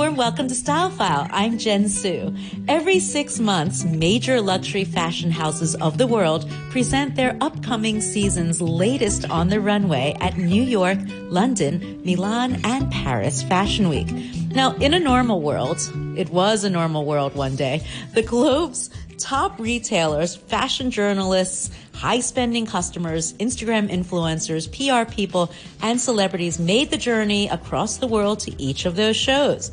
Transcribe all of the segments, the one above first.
warm welcome to Style File. I'm Jen Su. Every six months, major luxury fashion houses of the world present their upcoming season's latest on the runway at New York, London, Milan, and Paris Fashion Week. Now, in a normal world, it was a normal world one day, the globe's top retailers, fashion journalists, high spending customers, Instagram influencers, PR people, and celebrities made the journey across the world to each of those shows.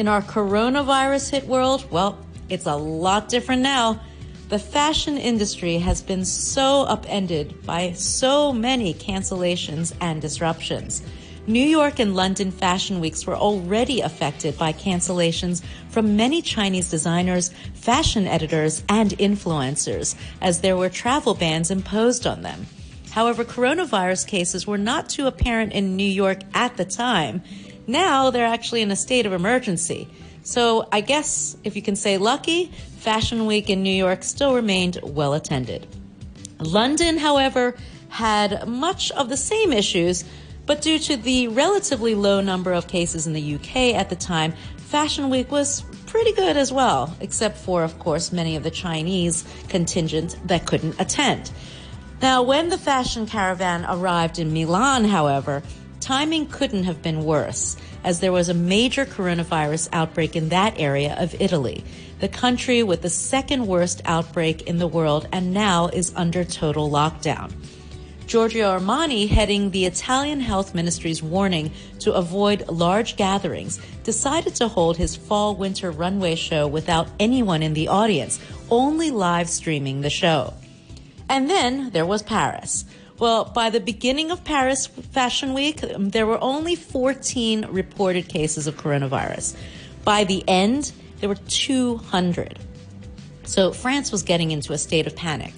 In our coronavirus hit world, well, it's a lot different now. The fashion industry has been so upended by so many cancellations and disruptions. New York and London fashion weeks were already affected by cancellations from many Chinese designers, fashion editors, and influencers, as there were travel bans imposed on them. However, coronavirus cases were not too apparent in New York at the time. Now they're actually in a state of emergency. So I guess if you can say lucky, Fashion Week in New York still remained well attended. London, however, had much of the same issues, but due to the relatively low number of cases in the UK at the time, Fashion Week was pretty good as well, except for, of course, many of the Chinese contingent that couldn't attend. Now, when the fashion caravan arrived in Milan, however, timing couldn't have been worse, as there was a major coronavirus outbreak in that area of Italy, the country with the second worst outbreak in the world and now is under total lockdown. Giorgio Armani, heading the Italian Health Ministry's warning to avoid large gatherings, decided to hold his fall winter runway show without anyone in the audience, only live streaming the show. And then there was Paris. Well, by the beginning of Paris Fashion Week, um, there were only 14 reported cases of coronavirus. By the end, there were 200. So France was getting into a state of panic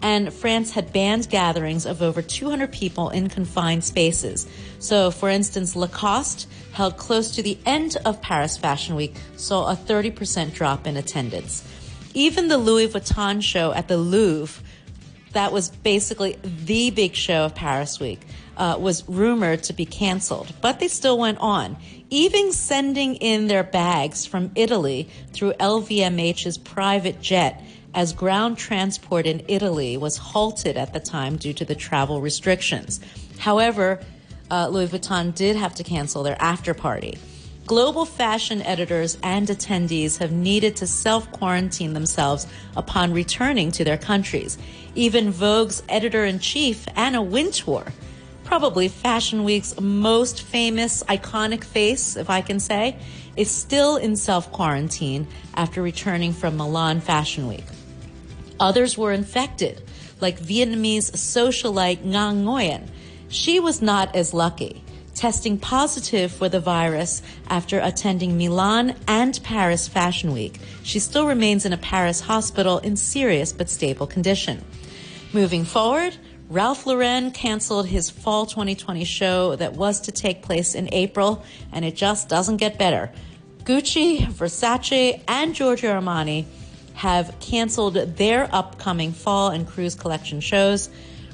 and France had banned gatherings of over 200 people in confined spaces. So, for instance, Lacoste, held close to the end of Paris Fashion Week, saw a 30% drop in attendance. Even the Louis Vuitton show at the Louvre, that was basically the big show of Paris Week, uh, was rumored to be canceled, but they still went on, even sending in their bags from Italy through LVMH's private jet as ground transport in Italy was halted at the time due to the travel restrictions. However, uh, Louis Vuitton did have to cancel their after party. Global fashion editors and attendees have needed to self quarantine themselves upon returning to their countries. Even Vogue's editor in chief, Anna Wintour, probably Fashion Week's most famous, iconic face, if I can say, is still in self quarantine after returning from Milan Fashion Week. Others were infected, like Vietnamese socialite Ngang Nguyen. She was not as lucky, testing positive for the virus after attending Milan and Paris Fashion Week. She still remains in a Paris hospital in serious but stable condition. Moving forward, Ralph Lauren canceled his fall 2020 show that was to take place in April, and it just doesn't get better. Gucci, Versace, and Giorgio Armani have canceled their upcoming fall and cruise collection shows.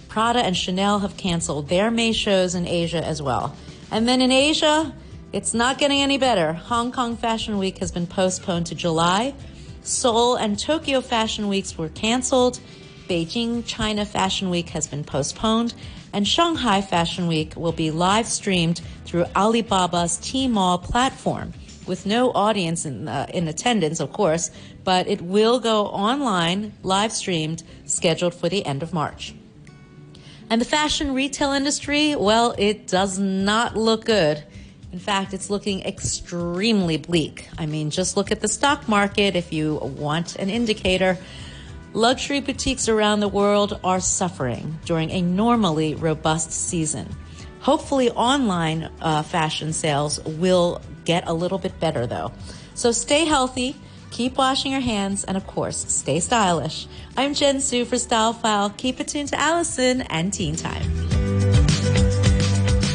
Prada and Chanel have canceled their May shows in Asia as well. And then in Asia, it's not getting any better. Hong Kong Fashion Week has been postponed to July. Seoul and Tokyo Fashion Weeks were canceled. Beijing China Fashion Week has been postponed. And Shanghai Fashion Week will be live streamed through Alibaba's Tmall platform with no audience in, uh, in attendance, of course, but it will go online, live streamed, scheduled for the end of March. And the fashion retail industry, well, it does not look good. In fact, it's looking extremely bleak. I mean, just look at the stock market if you want an indicator. Luxury boutiques around the world are suffering during a normally robust season. Hopefully, online uh, fashion sales will get a little bit better though. So stay healthy, keep washing your hands, and of course, stay stylish. I'm Jen Su for Style File. Keep it tuned to Allison and Teen Time.